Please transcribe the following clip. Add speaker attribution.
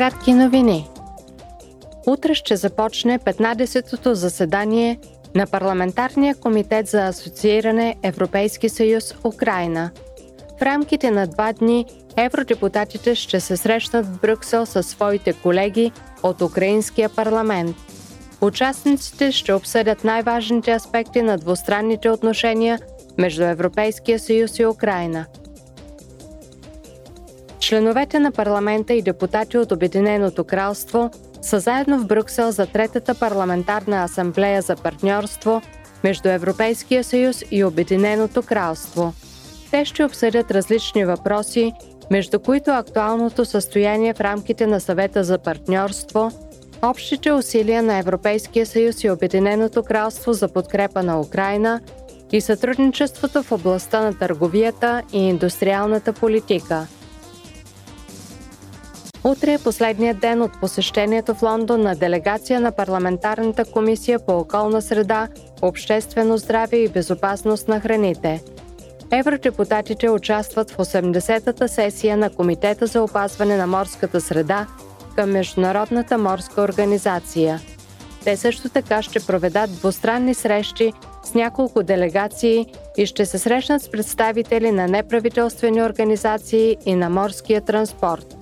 Speaker 1: Кратки новини. Утре ще започне 15-тото заседание на Парламентарния комитет за асоцииране Европейски съюз Украина. В рамките на два дни евродепутатите ще се срещнат в Брюксел със своите колеги от Украинския парламент. Участниците ще обсъдят най-важните аспекти на двустранните отношения между Европейския съюз и Украина – Членовете на парламента и депутати от Обединеното кралство са заедно в Брюксел за Третата парламентарна асамблея за партньорство между Европейския съюз и Обединеното кралство. Те ще обсъдят различни въпроси, между които актуалното състояние в рамките на съвета за партньорство, общите усилия на Европейския съюз и Обединеното кралство за подкрепа на Украина и сътрудничеството в областта на търговията и индустриалната политика – Утре е последният ден от посещението в Лондон на делегация на Парламентарната комисия по околна среда, обществено здраве и безопасност на храните. Евродепутатите участват в 80-та сесия на Комитета за опазване на морската среда към Международната морска организация. Те също така ще проведат двустранни срещи с няколко делегации и ще се срещнат с представители на неправителствени организации и на морския транспорт.